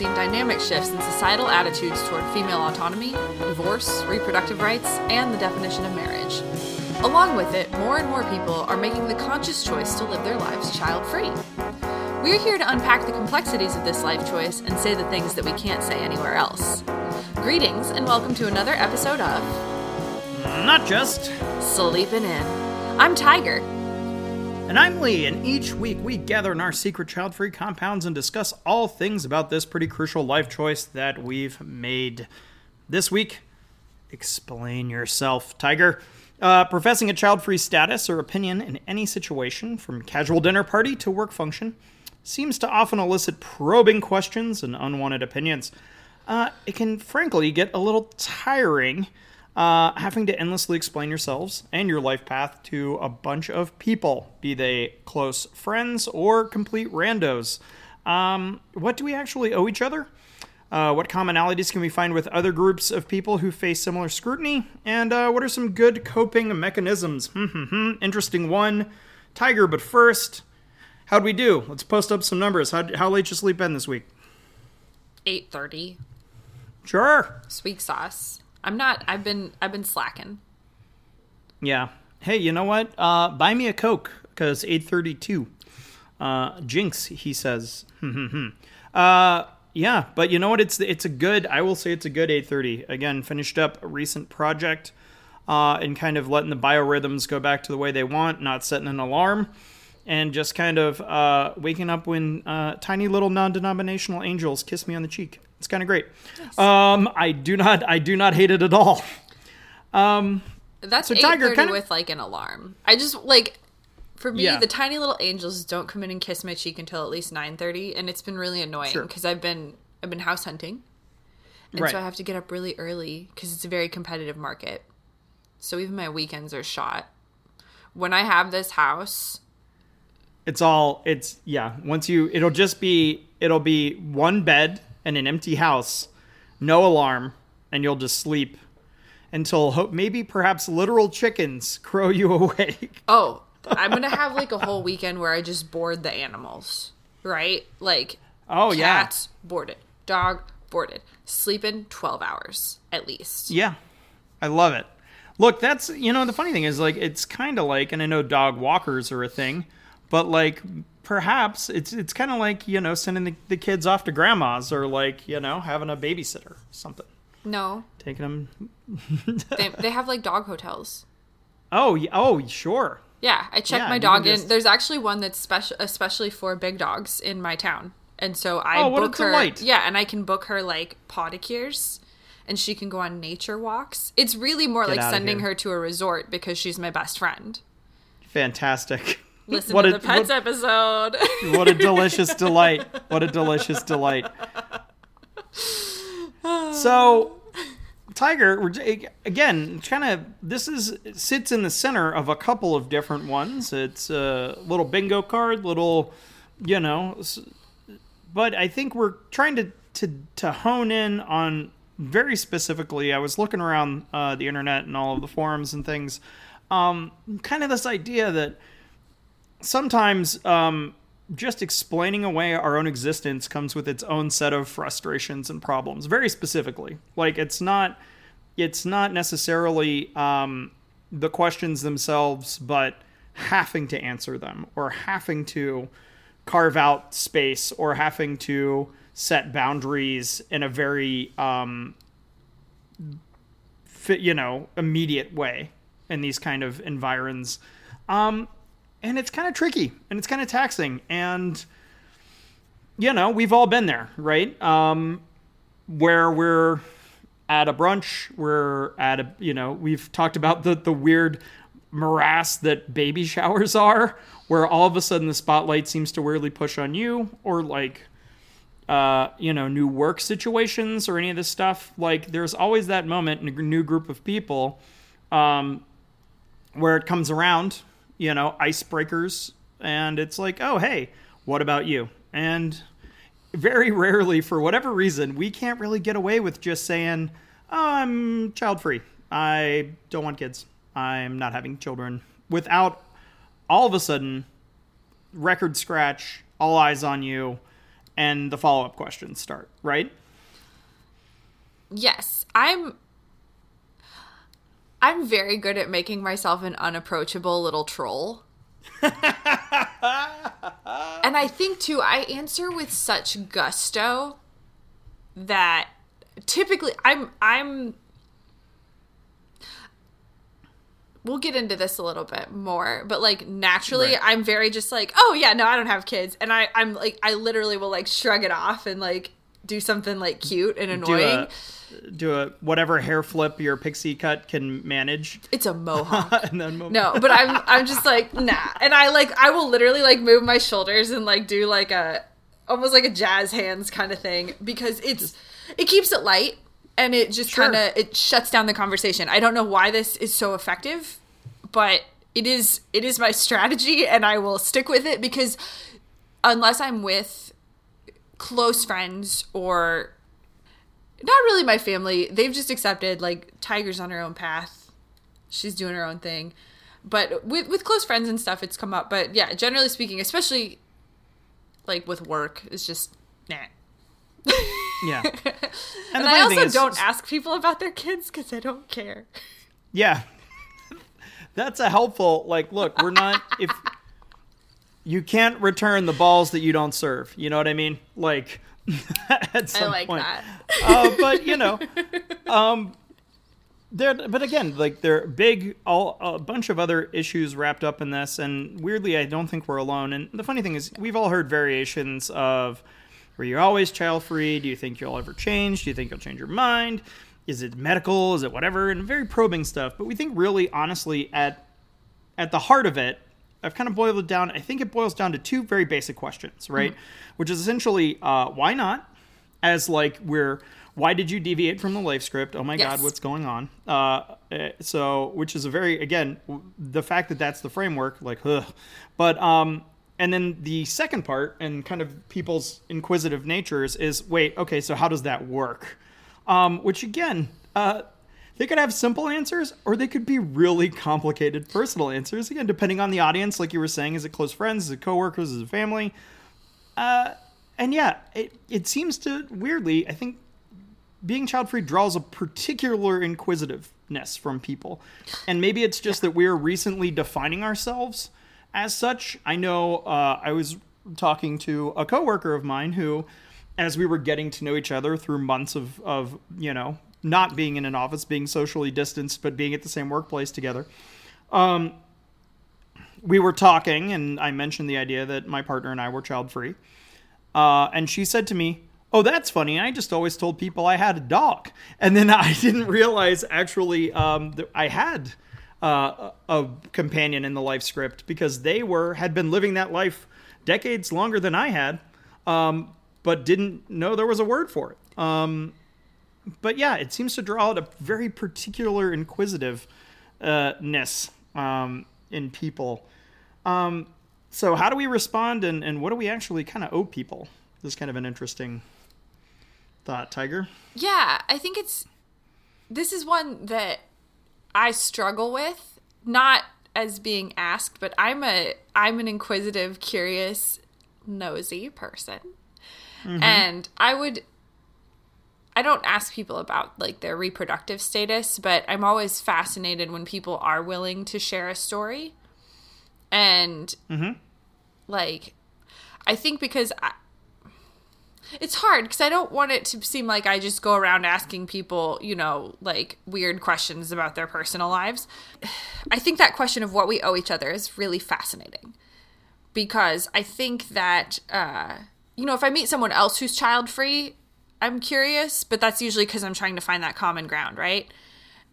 seen dynamic shifts in societal attitudes toward female autonomy, divorce, reproductive rights, and the definition of marriage. Along with it, more and more people are making the conscious choice to live their lives child free. We're here to unpack the complexities of this life choice and say the things that we can't say anywhere else. Greetings and welcome to another episode of Not just. Sleeping In. I'm Tiger. And I'm Lee, and each week we gather in our secret child free compounds and discuss all things about this pretty crucial life choice that we've made. This week, explain yourself, Tiger. Uh, professing a child free status or opinion in any situation, from casual dinner party to work function, seems to often elicit probing questions and unwanted opinions. Uh, it can frankly get a little tiring uh, having to endlessly explain yourselves and your life path to a bunch of people, be they close friends or complete randos. Um, what do we actually owe each other? Uh, what commonalities can we find with other groups of people who face similar scrutiny? And uh, what are some good coping mechanisms? Hmm, hmm, hmm. Interesting one. Tiger, but first, how'd we do? Let's post up some numbers. How, how late you sleep in this week? 8:30. Sure. Sweet sauce. I'm not I've been I've been slacking. Yeah. Hey, you know what? Uh, buy me a Coke because 832. Uh, Jinx, he says. uh, yeah, but you know what? It's it's a good. I will say it's a good 830. Again, finished up a recent project, uh, and kind of letting the biorhythms go back to the way they want, not setting an alarm, and just kind of uh, waking up when uh, tiny little non-denominational angels kiss me on the cheek. It's kind of great. Um, I do not I do not hate it at all. Um, That's So, Tiger, kinda- with like an alarm. I just like for me Yeah. the tiny little angels don't come in and kiss my cheek until at least nine thirty, and it's been really annoying Sure. because I've been I've been house hunting, and Right. so I have to get up really early because it's a very competitive market. So even my weekends are shot. When I have this house, it's all it's yeah once you it'll just be it'll be one bed and an empty house no alarm and you'll just sleep until ho- maybe perhaps literal chickens crow you awake. Oh, I'm gonna have like a whole weekend where I just board the animals, right? Like oh yeah. cats boarded, dog boarded, sleeping twelve hours at least. yeah. I love it. Look that's you know the funny thing is like it's kind of like and i know dog walkers are a thing but like perhaps it's it's kind of like you know sending the, the kids off to grandma's or like you know having a babysitter or something No, taking them they, they have like dog hotels. oh oh sure Yeah, I checked Yeah, my dog in. just- There's actually one that's special, especially for big dogs in my town, and so I Oh, book her. Yeah, and I can book her like podicures, and she can go on nature walks. It's really more like sending her to a resort because she's my best friend. Fantastic. Listen what to a, the pets what, episode. what a delicious delight. What a delicious delight. So, Tiger, we're again, kind of, this is sits in the center of a couple of different ones. It's a little bingo card, little, you know, but I think we're trying to, to, to hone in on very specifically. I was looking around uh, the internet and all of the forums and things. Um, kind of this idea that sometimes um, just explaining away our own existence comes with its own set of frustrations and problems very specifically. Like it's not it's not necessarily um, the questions themselves but having to answer them or having to carve out space or having to set boundaries in a very um, fit, you know immediate way in these kind of environs. Um, and it's kind of tricky and it's kind of taxing and you know we've all been there right um where we're at a brunch we're at a you know we've talked about the the weird morass that baby showers are where all of a sudden the spotlight seems to weirdly push on you or like uh, you know, new work situations or any of this stuff. Like, there's always that moment in a new group of people um, where it comes around, you know, icebreakers, and it's like, oh, hey, what about you? And very rarely, for whatever reason, we can't really get away with just saying, oh, I'm child free. I don't want kids. I'm not having children without all of a sudden record scratch, all eyes on you, and the follow up questions start, right? Yes, I'm I'm very good at making myself an unapproachable little troll. and I think too I answer with such gusto that typically I'm I'm we'll get into this a little bit more but like naturally Right. i'm very just like oh yeah no i don't have kids and i i'm like i literally will like shrug it off and like do something like cute and annoying do a whatever hair flip your pixie cut can manage, it's a mohawk. And no but i'm i'm just like nah. And i like i will literally like move my shoulders and like do like a almost like a jazz hands kind of thing because it's it keeps it light and it just Sure. kind of it shuts down the conversation. I don't know why this is so effective but it is it is my strategy and i will stick with it because unless i'm with close friends or not really my family. They've just accepted like tiger's on her own path. She's doing her own thing. But with with close friends and stuff it's come up. But yeah generally speaking especially like with work it's just nah. Yeah. And, and i also is- don't ask people about their kids because i don't care. Yeah. That's a helpful like look, we're not if you can't return the balls that you don't serve. You know what I mean? Like at some i like point. that Uh, but you know, um there but again, like there are big all a bunch of other issues wrapped up in this and weirdly I don't think we're alone. And the funny thing is we've all heard variations of were you always child free? Do you think you'll ever change? Do you think you'll change your mind? Is it medical? Is it whatever? And very probing stuff. But we think really honestly at at the heart of it, I've kind of boiled it down. I think it boils down to two very basic questions, right? Which is essentially uh, why not? As like we're why did you deviate from the life script? Oh my Yes. God, what's going on? Uh, eh, so, which is a very again the fact that that's the framework, like, ugh. but um, and then the second part and kind of people's inquisitive natures is wait, okay, so how does that work? Um, which again, uh, they could have simple answers or they could be really complicated personal answers. Again, depending on the audience, like you were saying, is it close friends, is it coworkers, is it family? Uh, and yeah, it, it seems to weirdly, I think being child free draws a particular inquisitiveness from people. And maybe it's just that we're recently defining ourselves as such. I know uh, I was talking to a coworker of mine who, as we were getting to know each other through months of, of you know, not being in an office, being socially distanced, but being at the same workplace together, um, we were talking, and I mentioned the idea that my partner and I were child free. Uh, and she said to me, Oh, that's funny. I just always told people I had a dog. And then I didn't realize actually um, I had uh, a a companion in the life script because they were had been living that life decades longer than I had, um, but didn't know there was a word for it. Um, but yeah, it seems to draw out a very particular inquisitiveness um, in people. Um, so, how do we respond, and, and what do we actually kind of owe people? This is kind of an interesting thought, Tiger. Yeah, I think it's this is one that I struggle with, not as being asked, but I'm a I'm an inquisitive, curious, nosy person. And I would I don't ask people about like their reproductive status, but I'm always fascinated when people are willing to share a story. And like I think because I, it's hard because I don't want it to seem like I just go around asking people, you know, like weird questions about their personal lives. I think that question of what we owe each other is really fascinating because I think that, uh, you know, if I meet someone else who's child free, I'm curious, but that's usually because I'm trying to find that common ground, right?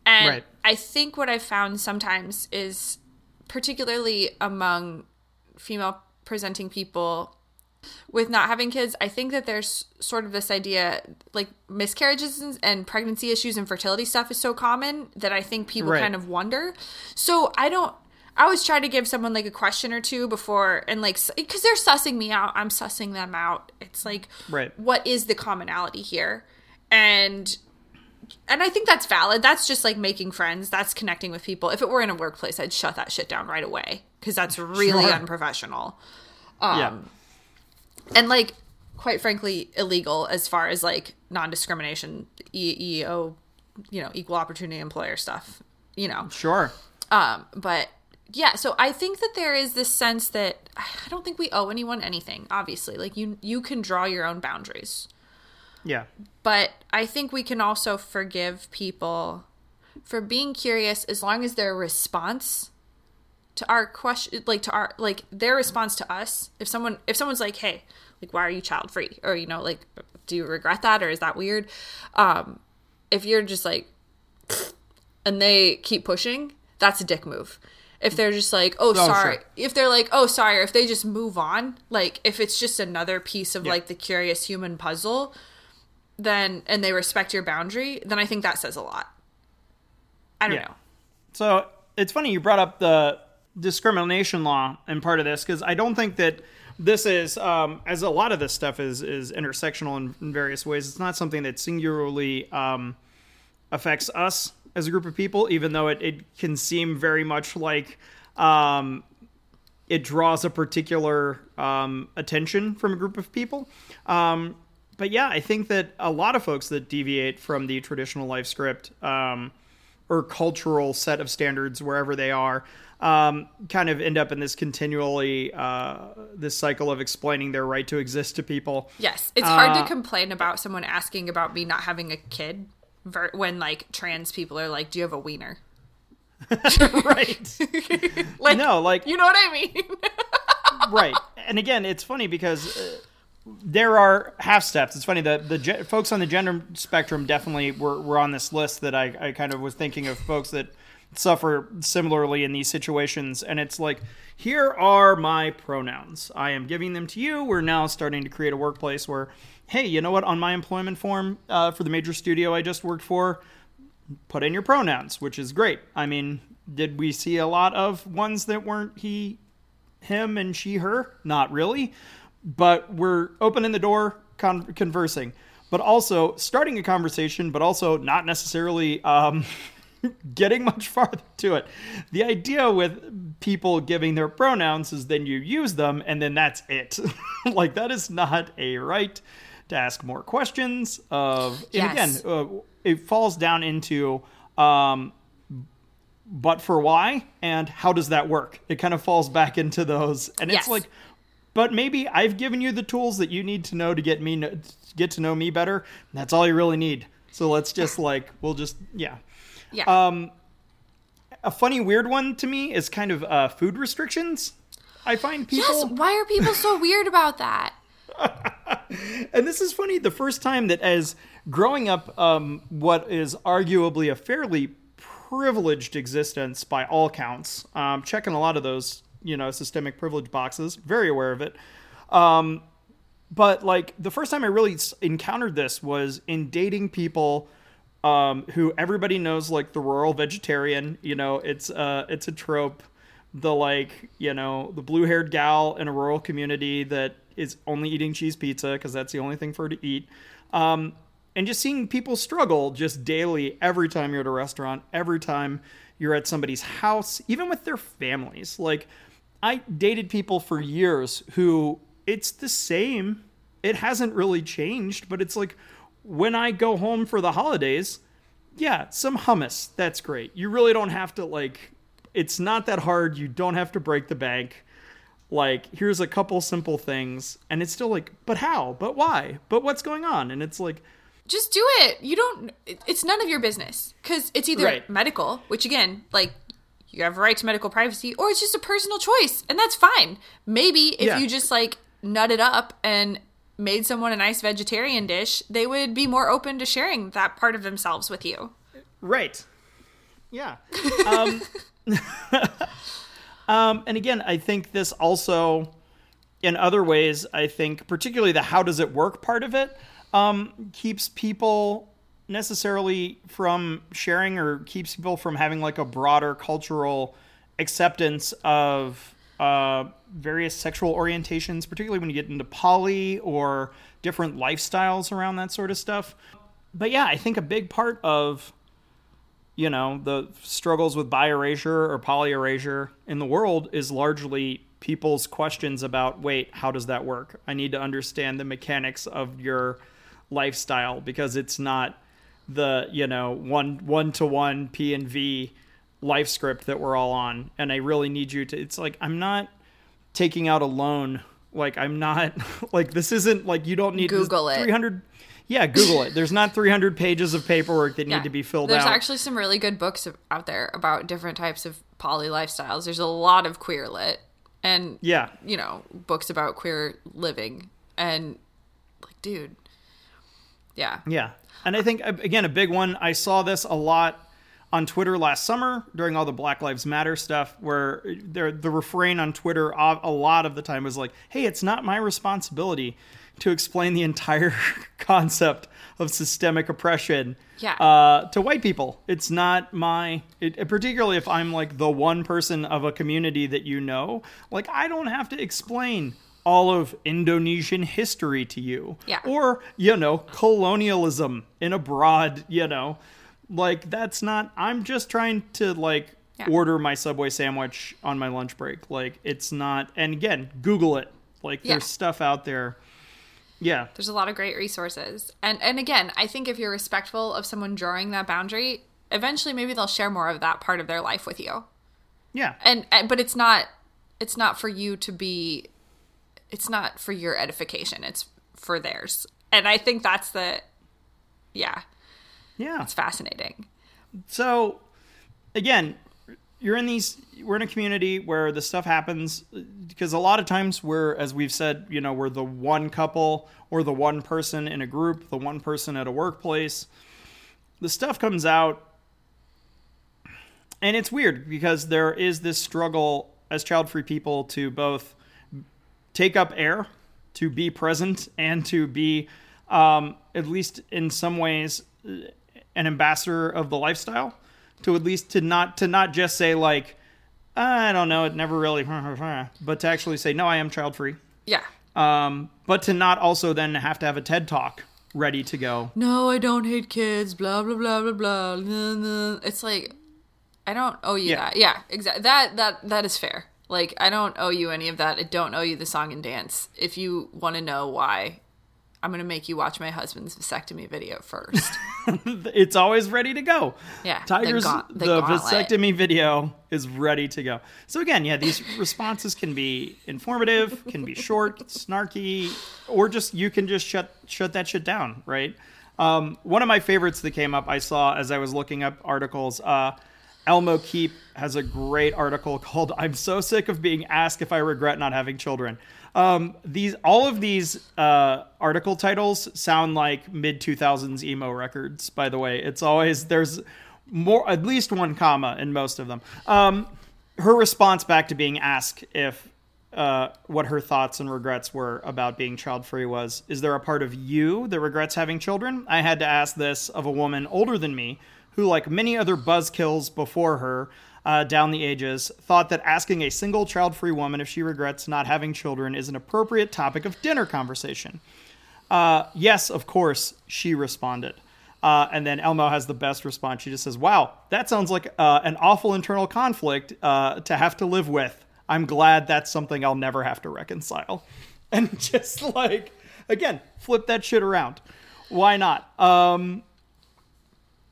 And Right. I think what I've found sometimes is, particularly among female presenting people with not having kids, I think that there's sort of this idea like miscarriages and- pregnancy issues and fertility stuff is so common that I think people Right. kind of wonder. So I don't. I always try to give someone like a question or two before, and like because they're sussing me out, I'm sussing them out. It's like, Right. what is the commonality here? And and I think that's valid. That's just like making friends. That's connecting with people. If it were in a workplace, I'd shut that shit down right away because that's really Sure. unprofessional. Um, yeah. And like quite frankly illegal as far as like non-discrimination EEO, you know, equal opportunity employer stuff, you know. Sure. Um, but yeah, so I think that there is this sense that I don't think we owe anyone anything, obviously. Like you you can draw your own boundaries. Yeah. But I think we can also forgive people for being curious as long as their response to our question like to our like their response to us if someone if someone's like hey like why are you child free or you know like do you regret that or is that weird um if you're just like and they keep pushing that's a dick move if they're just like oh, sorry sure. if they're like oh sorry or if they just move on like if it's just another piece of Yeah. like the curious human puzzle then and they respect your boundary then i think that says a lot i don't Yeah. know So it's funny you brought up the discrimination law and part of this because I don't think that this is um, as a lot of this stuff is is intersectional in, in various ways. It's not something that singularly um, affects us as a group of people, even though it, it can seem very much like um, it draws a particular um, attention from a group of people. Um, but yeah, I think that a lot of folks that deviate from the traditional life script um, or cultural set of standards wherever they are um, kind of end up in this continually uh, this cycle of explaining their right to exist to people. Yes, it's hard Uh, to complain about someone asking about me not having a kid ver- when like trans people are like, "Do you have a wiener?" right. Like, No, like you know what I mean? right. And again, it's funny because uh, there are half steps. It's funny that the ge- folks on the gender spectrum definitely were, were on this list that I, I kind of was thinking of folks that suffer similarly in these situations. And it's like, here are my pronouns. I am giving them to you. We're now starting to create a workplace where, hey, you know what? On my employment form uh, for the major studio I just worked for, put in your pronouns, which is great. I mean, did we see a lot of ones that weren't he, him, and she, her? Not really. But we're opening the door, con- conversing, but also starting a conversation, but also not necessarily um, getting much farther to it. The idea with people giving their pronouns is then you use them, and then that's it. like, that is not a right to ask more questions of and Yes. again uh, it falls down into um, but for why and how does that work it kind of falls back into those and Yes. it's like but maybe i've given you the tools that you need to know to get me kn- get to know me better that's all you really need so let's just like we'll just yeah yeah. Um, a funny weird one to me is kind of uh, food restrictions i find people yes. Why are people so weird about that? and this is funny the first time that as growing up um, what is arguably a fairly privileged existence by all counts um, checking a lot of those you know systemic privilege boxes very aware of it. Um, but like the first time i really encountered this was in dating people um, who everybody knows like the rural vegetarian you know it's uh it's a trope. The like you know the blue haired gal in a rural community that is only eating cheese pizza because that's the only thing for her to eat um, and just seeing people struggle just daily every time you're at a restaurant every time you're at somebody's house even with their families like i dated people for years who it's the same it hasn't really changed but it's like when i go home for the holidays yeah, some hummus. That's great. You really don't have to like it's not that hard. You don't have to break the bank. Like, here's a couple simple things and it's still like, but how? But why? But what's going on? And it's like, Just do it. You don't. It's none of your business because it's either Right. medical, which again, like you have a right to medical privacy, or it's just a personal choice, and that's fine. Maybe if Yeah. you just like nutted up and made someone a nice vegetarian dish, they would be more open to sharing that part of themselves with you. Right. Yeah. Um, um, and again, I think this also, in other ways, I think particularly the how does it work part of it um, keeps people necessarily from sharing or keeps people from having like a broader cultural acceptance of uh, various sexual orientations, particularly when you get into poly or different lifestyles around that sort of stuff. But yeah, I think a big part of you know the struggles with bi erasure or poly erasure in the world is largely people's questions about wait, how does that work? I need to understand the mechanics of your lifestyle because it's not the, you know, one one to one P and V life script that we're all on. And I really need you to it's like I'm not taking out a loan. Like I'm not like this isn't like you don't need Google it. 300 yeah, Google it. There's not 300 pages of paperwork that need to be filled There's out. There's actually some really good books out there about different types of poly lifestyles. There's a lot of queer lit and yeah. you know, books about queer living and like dude. Yeah. Yeah. And I think, again, a big one, I saw this a lot on Twitter last summer during all the Black Lives Matter stuff, where the refrain on Twitter a lot of the time was like, hey, it's not my responsibility to explain the entire concept of systemic oppression Yeah. uh, to white people. It's not my, it, particularly if I'm like the one person of a community that you know, like I don't have to explain all of Indonesian history to you. Yeah. Or, you know, colonialism in a broad, you know, like that's not, I'm just trying to like Yeah. order my Subway sandwich on my lunch break. Like it's not, and again, Google it. Like Yeah. there's stuff out there. Yeah. There's a lot of great resources. And and again, I think if you're respectful of someone drawing that boundary, eventually maybe they'll share more of that part of their life with you. Yeah. And, and but it's not it's not for you to be it's not for your edification. It's for theirs. And I think that's the yeah, Yeah. it's fascinating. so again you're in these we're in a community where the stuff happens because a lot of times we're as we've said you know we're the one couple or the one person in a group the one person at a workplace. The stuff comes out and it's weird because there is this struggle as child free people to both take up air to be present and to be um, at least in some ways an ambassador of the lifestyle to at least to not to not just say like I don't know it never really but to actually say no I am child free Yeah. um, but to not also then have to have a TED talk ready to go No, I don't hate kids, blah blah blah blah blah. Nah, nah. It's like I don't owe you Yeah. that. Yeah, exactly. That that that is fair. Like I don't owe you any of that. I don't owe you the song and dance. If you want to know why, I'm gonna make you watch my husband's vasectomy video first. it's always ready to go. Yeah, the Tiger's the, the vasectomy video is ready to go. So again yeah these responses can be informative can be short snarky or just you can just shut shut that shit down right? Um, one of my favorites that came up I saw as I was looking up articles uh, Elmo Keep has a great article called "I'm so sick of being asked if I regret not having children." Um, these all of these uh, article titles sound like mid 2000s emo records. By the way, it's always there's more at least one comma in most of them. Um, her response back to being asked if uh, what her thoughts and regrets were about being child free was Is there a part of you that regrets having children? I had to ask this of a woman older than me who, like many other buzzkills before her uh, down the ages, thought that asking a single child free woman if she regrets not having children is an appropriate topic of dinner conversation. Uh, yes, of course, she responded. Uh, and then Elmo has the best response. She just says, Wow, that sounds like uh, an awful internal conflict uh, to have to live with. I'm glad that's something I'll never have to reconcile. And just like, again, flip that shit around. Why not? Um,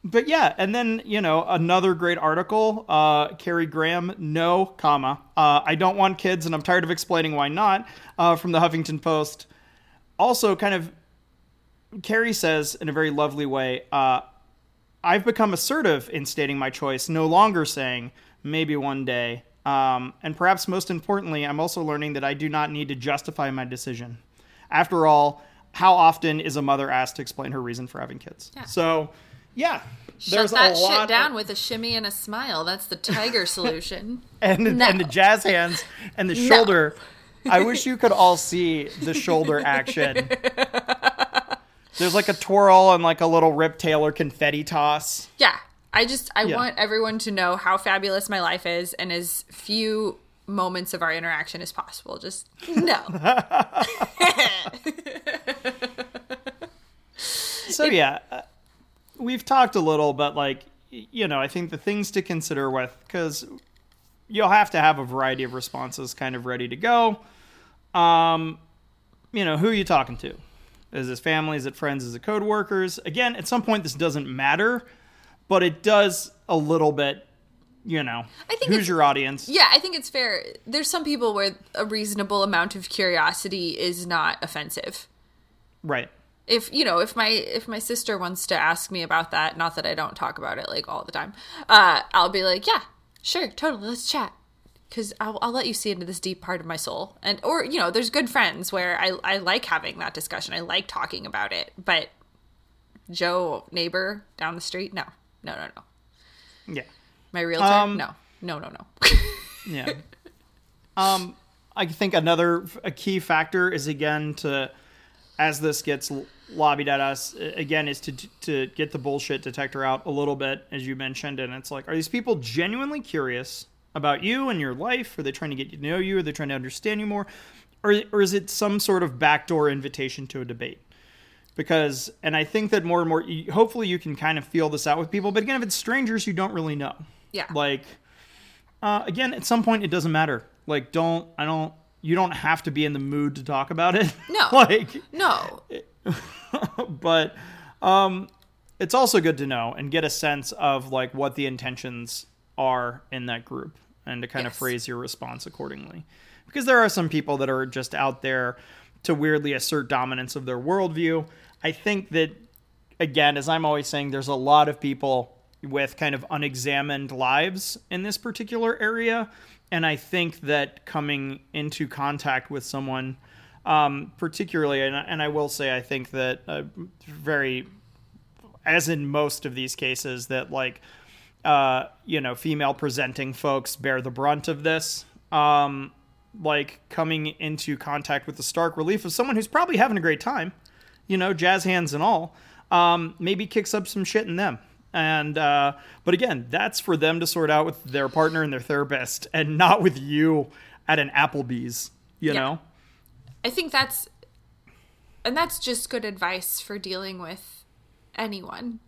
but yeah, and then you know another great article. Uh, Carrie Graham, no comma. Uh, I don't want kids, and I'm tired of explaining why not. Uh, from the Huffington Post. Also, kind of, Carrie says in a very lovely way. Uh, I've become assertive in stating my choice, no longer saying maybe one day. Um, and perhaps most importantly, I'm also learning that I do not need to justify my decision. After all, how often is a mother asked to explain her reason for having kids? Yeah. So, yeah, Shut that a lot shit down of- with a shimmy and a smile. That's the tiger solution. and No. and the jazz hands and the No. shoulder. I wish you could all see the shoulder action. There's like a twirl and like a little Rip Taylor confetti toss. Yeah. I just I Yeah. want everyone to know how fabulous my life is and as few moments of our interaction as possible. Just no. So yeah, uh, we've talked a little, but like you know, I think the things to consider with because you'll have to have a variety of responses kind of ready to go. Um, you know, who are you talking to? Is this family? Is it friends? Is it code workers? Again, at some point, this doesn't matter, but it does a little bit. You know, I think who's your audience? Yeah, I think it's fair. There's some people where a reasonable amount of curiosity is not offensive. Right. If you know, if my if my sister wants to ask me about that, not that I don't talk about it like all the time, uh, I'll be like, yeah, sure, totally, let's chat, because I'll, I'll let you see into this deep part of my soul, and or you know, there's good friends where I I like having that discussion, I like talking about it, but Joe neighbor down the street, no, no, no, no, Yeah. my realtor, Um, no, no, no, no. Yeah. um, I think another a key factor is again to, as this gets lobbied at us uh, again, is to to get the bullshit detector out a little bit, as you mentioned, and it's like, are these people genuinely curious about you and your life? Are they trying to get to know you? Are they trying to understand you more? Or, or is it some sort of backdoor invitation to a debate? Because, and I think that more and more, hopefully, you can kind of feel this out with people. But again, if it's strangers you don't really know, Yeah. like uh, again, at some point, it doesn't matter. Like, don't I don't you don't have to be in the mood to talk about it. No. like, no, but um, it's also good to know and get a sense of like what the intentions are in that group and to kind of phrase your response accordingly. Because there are some people that are just out there to weirdly assert dominance of their worldview. I think that again, as I'm always saying, there's a lot of people with kind of unexamined lives in this particular area. And I think that coming into contact with someone, um, particularly, and, I- and I will say, I think that uh, very, as in most of these cases, that like, uh, you know, female presenting folks bear the brunt of this. Um, like coming into contact with the stark relief of someone who's probably having a great time, you know, jazz hands and all, um, maybe kicks up some shit in them. And uh, but again, that's for them to sort out with their partner and their therapist, and not with you at an Applebee's. You Yeah. know, I think that's and that's just good advice for dealing with anyone.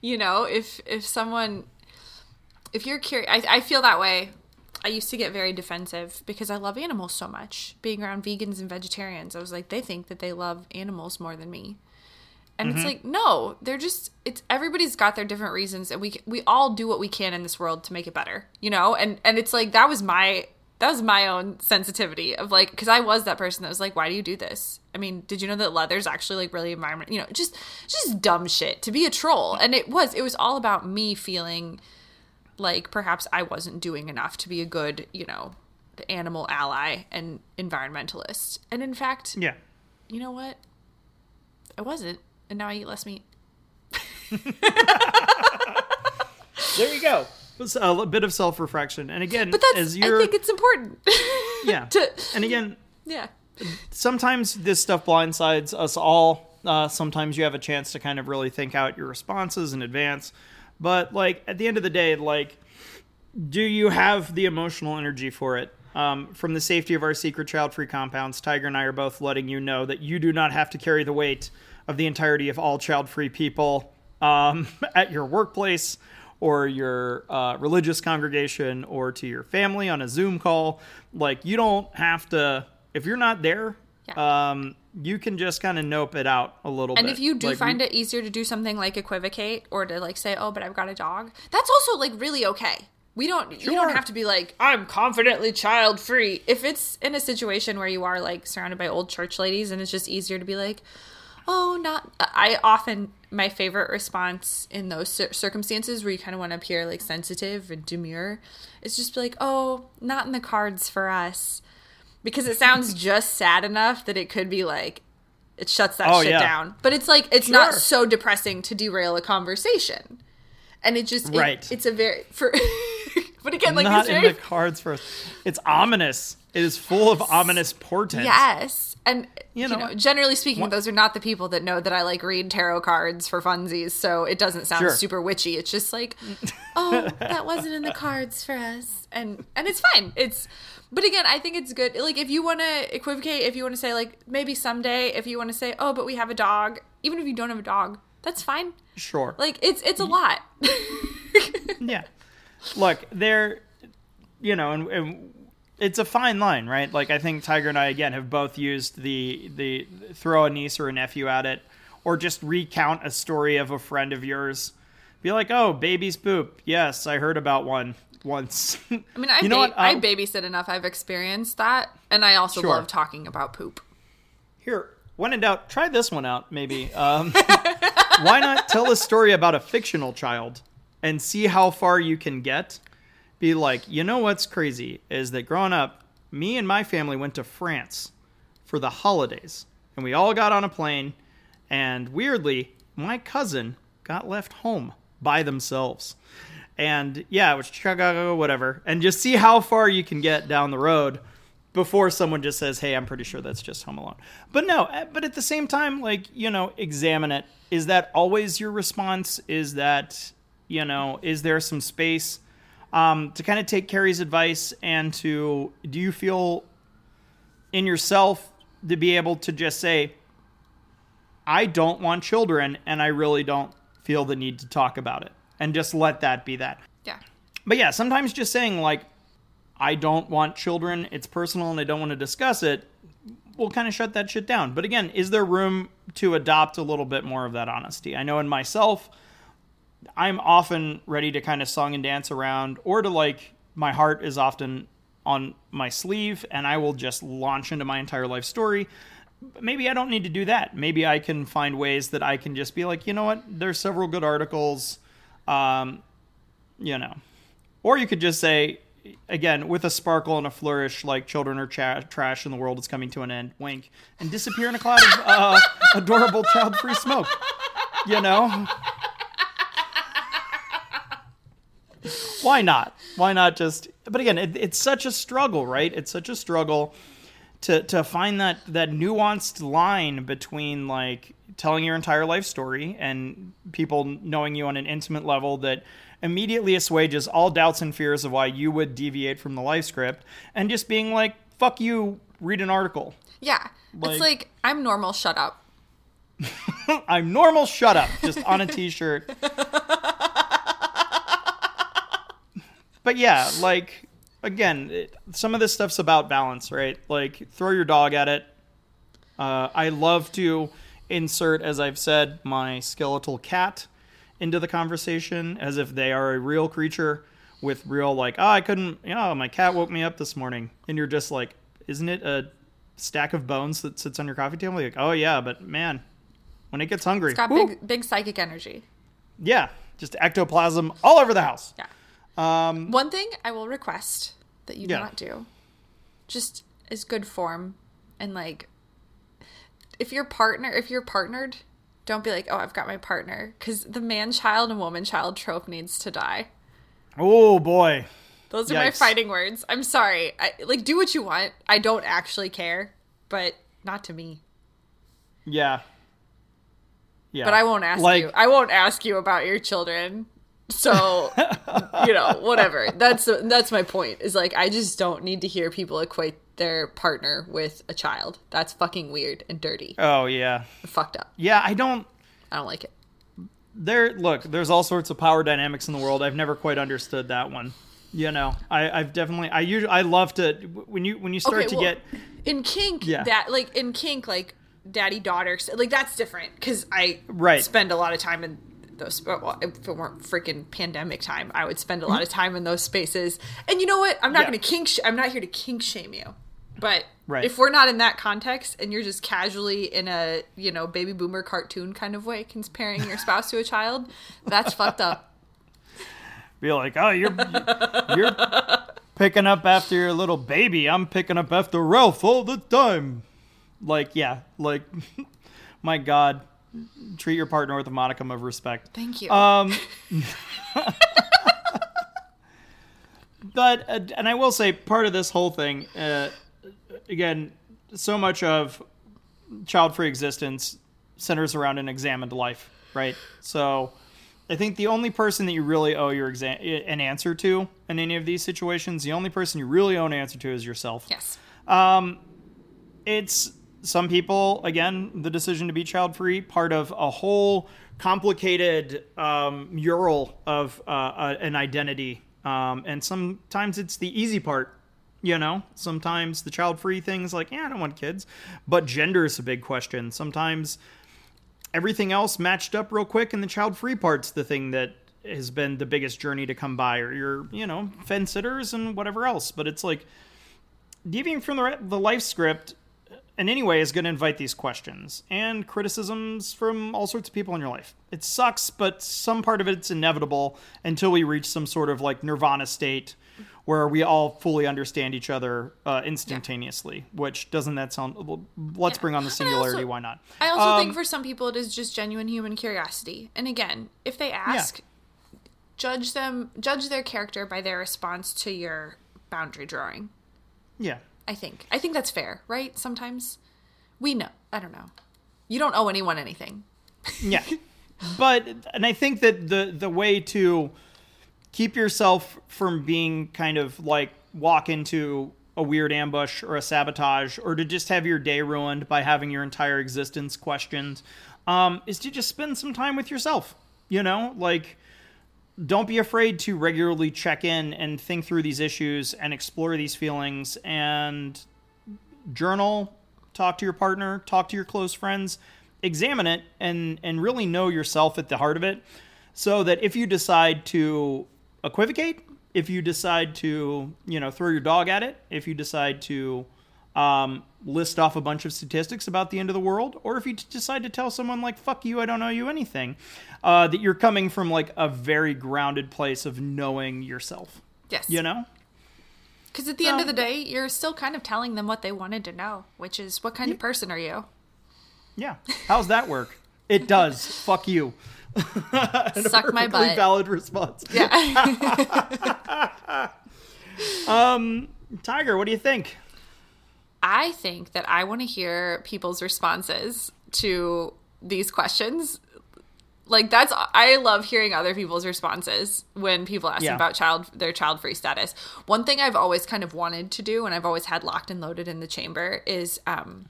You know, if if someone if you're curious I, I feel that way. I used to get very defensive because I love animals so much. Being around vegans and vegetarians, I was like, they think that they love animals more than me. And it's mm-hmm. like, no, they're just it's everybody's got their different reasons and we we all do what we can in this world to make it better, you know? And and it's like that was my that was my own sensitivity of like cuz I was that person that was like, why do you do this? I mean, did you know that leather's actually like really environment, you know, just just dumb shit to be a troll. And it was it was all about me feeling like perhaps I wasn't doing enough to be a good, you know, animal ally and environmentalist. And in fact, yeah. you know what? I wasn't, and now I eat less meat. There you go. A bit of self reflection, and again, But that's I think it's important. yeah, to- and again, yeah. sometimes this stuff blindsides us all. Uh, sometimes you have a chance to kind of really think out your responses in advance. But like at the end of the day, like, do you have the emotional energy for it? Um, from the safety of our secret child-free compounds, Tiger and I are both letting you know that you do not have to carry the weight of the entirety of all child-free people um, at your workplace or your uh, religious congregation or to your family on a Zoom call. Like you don't have to if you're not there. Yeah. Um, you can just kind of nope it out a little And bit. And if you do Like, find it easier to do something like equivocate or to like say, "Oh, but I've got a dog," that's also like really okay. We don't. You don't have to be like, "I'm confidently child free." If it's in a situation where you are like surrounded by old church ladies, and it's just easier to be like, "Oh, not." I often my favorite response in those cir- circumstances where you kind of want to appear like sensitive and demure is just be like, "Oh, not in the cards for us," because it sounds just sad enough that it could be like. It shuts that Oh, shit yeah. down. But it's like it's not so depressing to derail a conversation. And it just it- Right. it's a very for but again like not in the cards for us. It's ominous. It is full of ominous portents. yes. And you You know, know, generally speaking, those are not the people that know that I like read tarot cards for funsies, so it doesn't sound Sure. super witchy. It's just like, oh, that wasn't in the cards for us. And and it's fine. It's but again, I think it's good. Like if you want to equivocate, if you want to say like maybe someday, if you want to say, oh, but we have a dog, even if you don't have a dog, that's fine. Sure. Like it's it's a lot. yeah. Look, there you know, and, and it's a fine line, right? Like I think Tiger and I again have both used the the throw a niece or a nephew at it, or just recount a story of a friend of yours. Be like, oh, baby's poop. Yes, I heard about one once. I mean, I, You know ba- what? I Um, babysit enough. I've experienced that, and I also Sure. love talking about poop. Here, when in doubt, try this one out. Maybe. Um, why not tell a story about a fictional child and see how far you can get? Be like, you know what's crazy is that growing up, me and my family went to France for the holidays, and we all got on a plane, and weirdly, my cousin got left home by themselves. And yeah, it was Chicago, whatever. And just see how far you can get down the road before someone just says, "Hey, I'm pretty sure that's just Home Alone." But no, uh, but at the same time, like you know, examine it. Is that always your response? Is that you know, is there some space um, to kind of take Carrie's advice and to do you feel in yourself to be able to just say, "I don't want children," and I really don't feel the need to talk about it, and just let that be that. Yeah. But yeah, sometimes just saying like I don't want children, it's personal and I don't want to discuss it, will kind of shut that shit down. But again, is there room to adopt a little bit more of that honesty? I know in myself, I'm often ready to kind of song and dance around or to like my heart is often on my sleeve and I will just launch into my entire life story. Maybe I don't need to do that. Maybe I can find ways that I can just be like, you know what? There's several good articles. Um, you know. Or you could just say, again, with a sparkle and a flourish, like children are trash and the world is coming to an end, wink, and disappear in a cloud of uh, adorable child free smoke. You know? Why not? Why not just. But again, it, it's such a struggle, right? It's such a struggle to, to find that, that nuanced line between like telling your entire life story and people knowing you on an intimate level that immediately assuages all doubts and fears of why you would deviate from the life script and just being like fuck you read an article Yeah. Like- it's like I'm normal. Shut up. i'm normal shut up just on a t-shirt but yeah like again it, some of this stuff's about balance right? Like throw your dog at it. Uh, i love to insert as i've said my skeletal cat into the conversation as if they are a real creature with real like oh i couldn't you know my cat woke me up this morning. And you're just like isn't it a stack of bones that sits on your coffee table? Like oh yeah but man when it gets hungry It's got big, big psychic energy. yeah just ectoplasm all over the house. Yeah. Um, One thing I will request that you do Yeah. not do, just is good form, and like, if you're partner, if you're partnered, don't be like, oh, I've got my partner, because the man child and woman child trope needs to die. oh boy Those are my fighting words. I'm sorry. I, like, do what you want. I don't actually care, but not to me. yeah yeah But I won't ask like you. I won't ask you about your children. So, you know, whatever. That's that's my point. Is like I just don't need to hear people equate their partner with a child. That's fucking weird and dirty. oh yeah fucked up. yeah i don't I don't like it. there look there's all sorts of power dynamics in the world i've never quite understood that one you know i i've definitely i usually i love to when you when you start to well, get in kink Yeah. that like in kink like daddy daughter like that's different because I Right. spend a lot of time in those. Well, if it weren't freaking pandemic time, I would spend a lot mm-hmm. of time in those spaces. And you know what? I'm not Yeah. going to kink. Sh- I'm not here to kink shame you. But Right. if we're not in that context and you're just casually in a you know baby boomer cartoon kind of way comparing your spouse to a child, that's fucked up. be like oh you're you're picking up after your little baby i'm picking up after ralph all the time like yeah like my god treat your partner with a modicum of respect Thank you. Um, but uh, and I will say part of this whole thing, uh, again, so much of child-free existence centers around an examined life, right? So, I think the only person that you really owe your exam an answer to in any of these situations, the only person you really owe an answer to is yourself yes. Um, it's some people again the decision to be child free part of a whole complicated um, mural of uh, an identity Um, and sometimes it's the easy part, you know? Sometimes the child free things like, yeah, I don't want kids. But gender is a big question. Sometimes everything else matched up real quick, and the child free part's the thing that has been the biggest journey to come by, or your, you know, fence sitters and whatever else. But it's like, deviating from the, the life script in any way is going to invite these questions and criticisms from all sorts of people in your life. It sucks, but some part of it's inevitable until we reach some sort of like nirvana state where we all fully understand each other uh, instantaneously. Yeah. Which doesn't that sound? Well, let's yeah. bring on the singularity. Also, why not? I also um, think for some people it is just genuine human curiosity. And again, if they ask, yeah. judge them, judge their character by their response to your boundary drawing. Yeah. I think. I think that's fair, right? Sometimes we know. I don't know. You don't owe anyone anything. yeah. But and I think that the the way to keep yourself from being kind of like walk into a weird ambush or a sabotage or to just have your day ruined by having your entire existence questioned um, is to just spend some time with yourself. You know, like don't be afraid to regularly check in and think through these issues and explore these feelings and journal, talk to your partner, talk to your close friends, examine it and and really know yourself at the heart of it so that if you decide to equivocate, if you decide to, you know, throw your dog at it, if you decide to um, list off a bunch of statistics about the end of the world, or if you decide to tell someone like "fuck you," I don't know you anything, uh, that you're coming from like a very grounded place of knowing yourself. Yes, you know. Because at the end of the day, you're still kind of telling them what they wanted to know, which is what kind yeah. of person are you? Yeah. How's that work? it does. Fuck you. Suck my butt. Valid response. Yeah. um, Tiger, what do you think? I think that I want to hear people's responses to these questions. Like that's I love hearing other people's responses when people ask yeah. about child their child free status. One thing I've always kind of wanted to do and I've always had locked and loaded in the chamber is um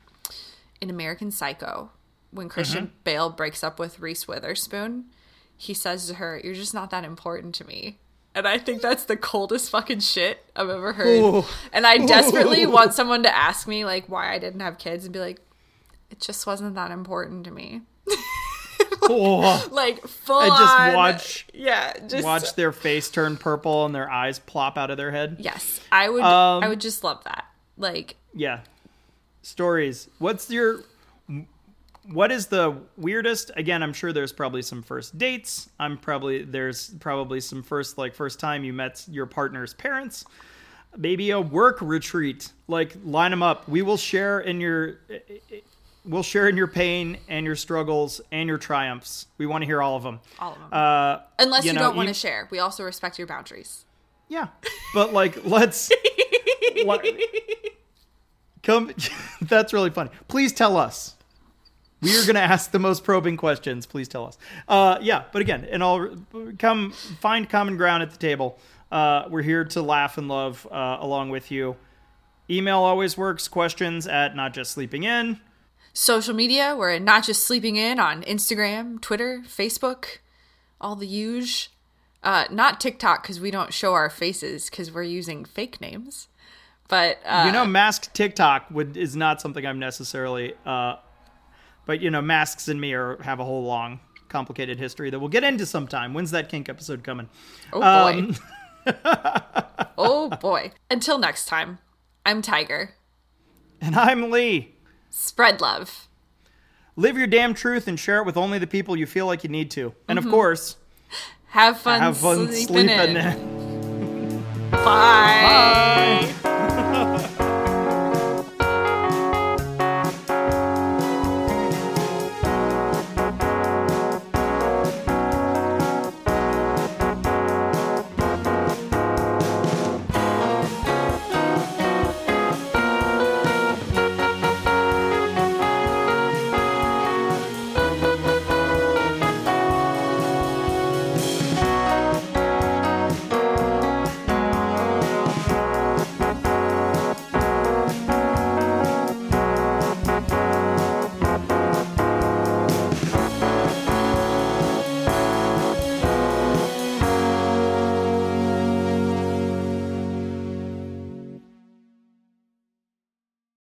in American Psycho when Christian mm-hmm. Bale breaks up with Reese Witherspoon, he says to her, "You're just not that important to me." And I think that's the coldest fucking shit I've ever heard. Ooh. And I desperately Ooh. want someone to ask me like why I didn't have kids and be like, it just wasn't that important to me. like full I just on, watch yeah, just watch their face turn purple and their eyes plop out of their head. Yes. I would um, I would just love that. Like Yeah. Stories. What's your what is the weirdest? Again i'm sure there's probably some first dates. I'm probably there's probably some first like first time you met your partner's parents. Maybe a work retreat. Like line them up. We will share in your we'll share in your pain and your struggles and your triumphs. We want to hear all of them all of them uh, unless you, you know, don't want to share. We also respect your boundaries. Yeah but like let's let, come that's really funny. Please tell us we are going to ask the most probing questions. Please tell us. Uh, yeah, but again, and I'll come find common ground at the table. Uh, we're here to laugh and love uh, along with you. Email always works. Questions at not just sleeping in. Social media, we're not just sleeping in on Instagram, Twitter, Facebook, all the huge. Uh, not TikTok because we don't show our faces because we're using fake names. But uh, you know, masked TikTok would is not something I'm necessarily uh, but you know, masks and me are have a whole long, complicated history that we'll get into sometime. When's that kink episode coming? Oh boy. Um, oh boy. Until next time, I'm Tiger. And I'm Lee. Spread love. Live your damn truth and share it with only the people you feel like you need to. And mm-hmm. of course, have fun, have fun sleeping, sleeping in. in. Bye. Bye.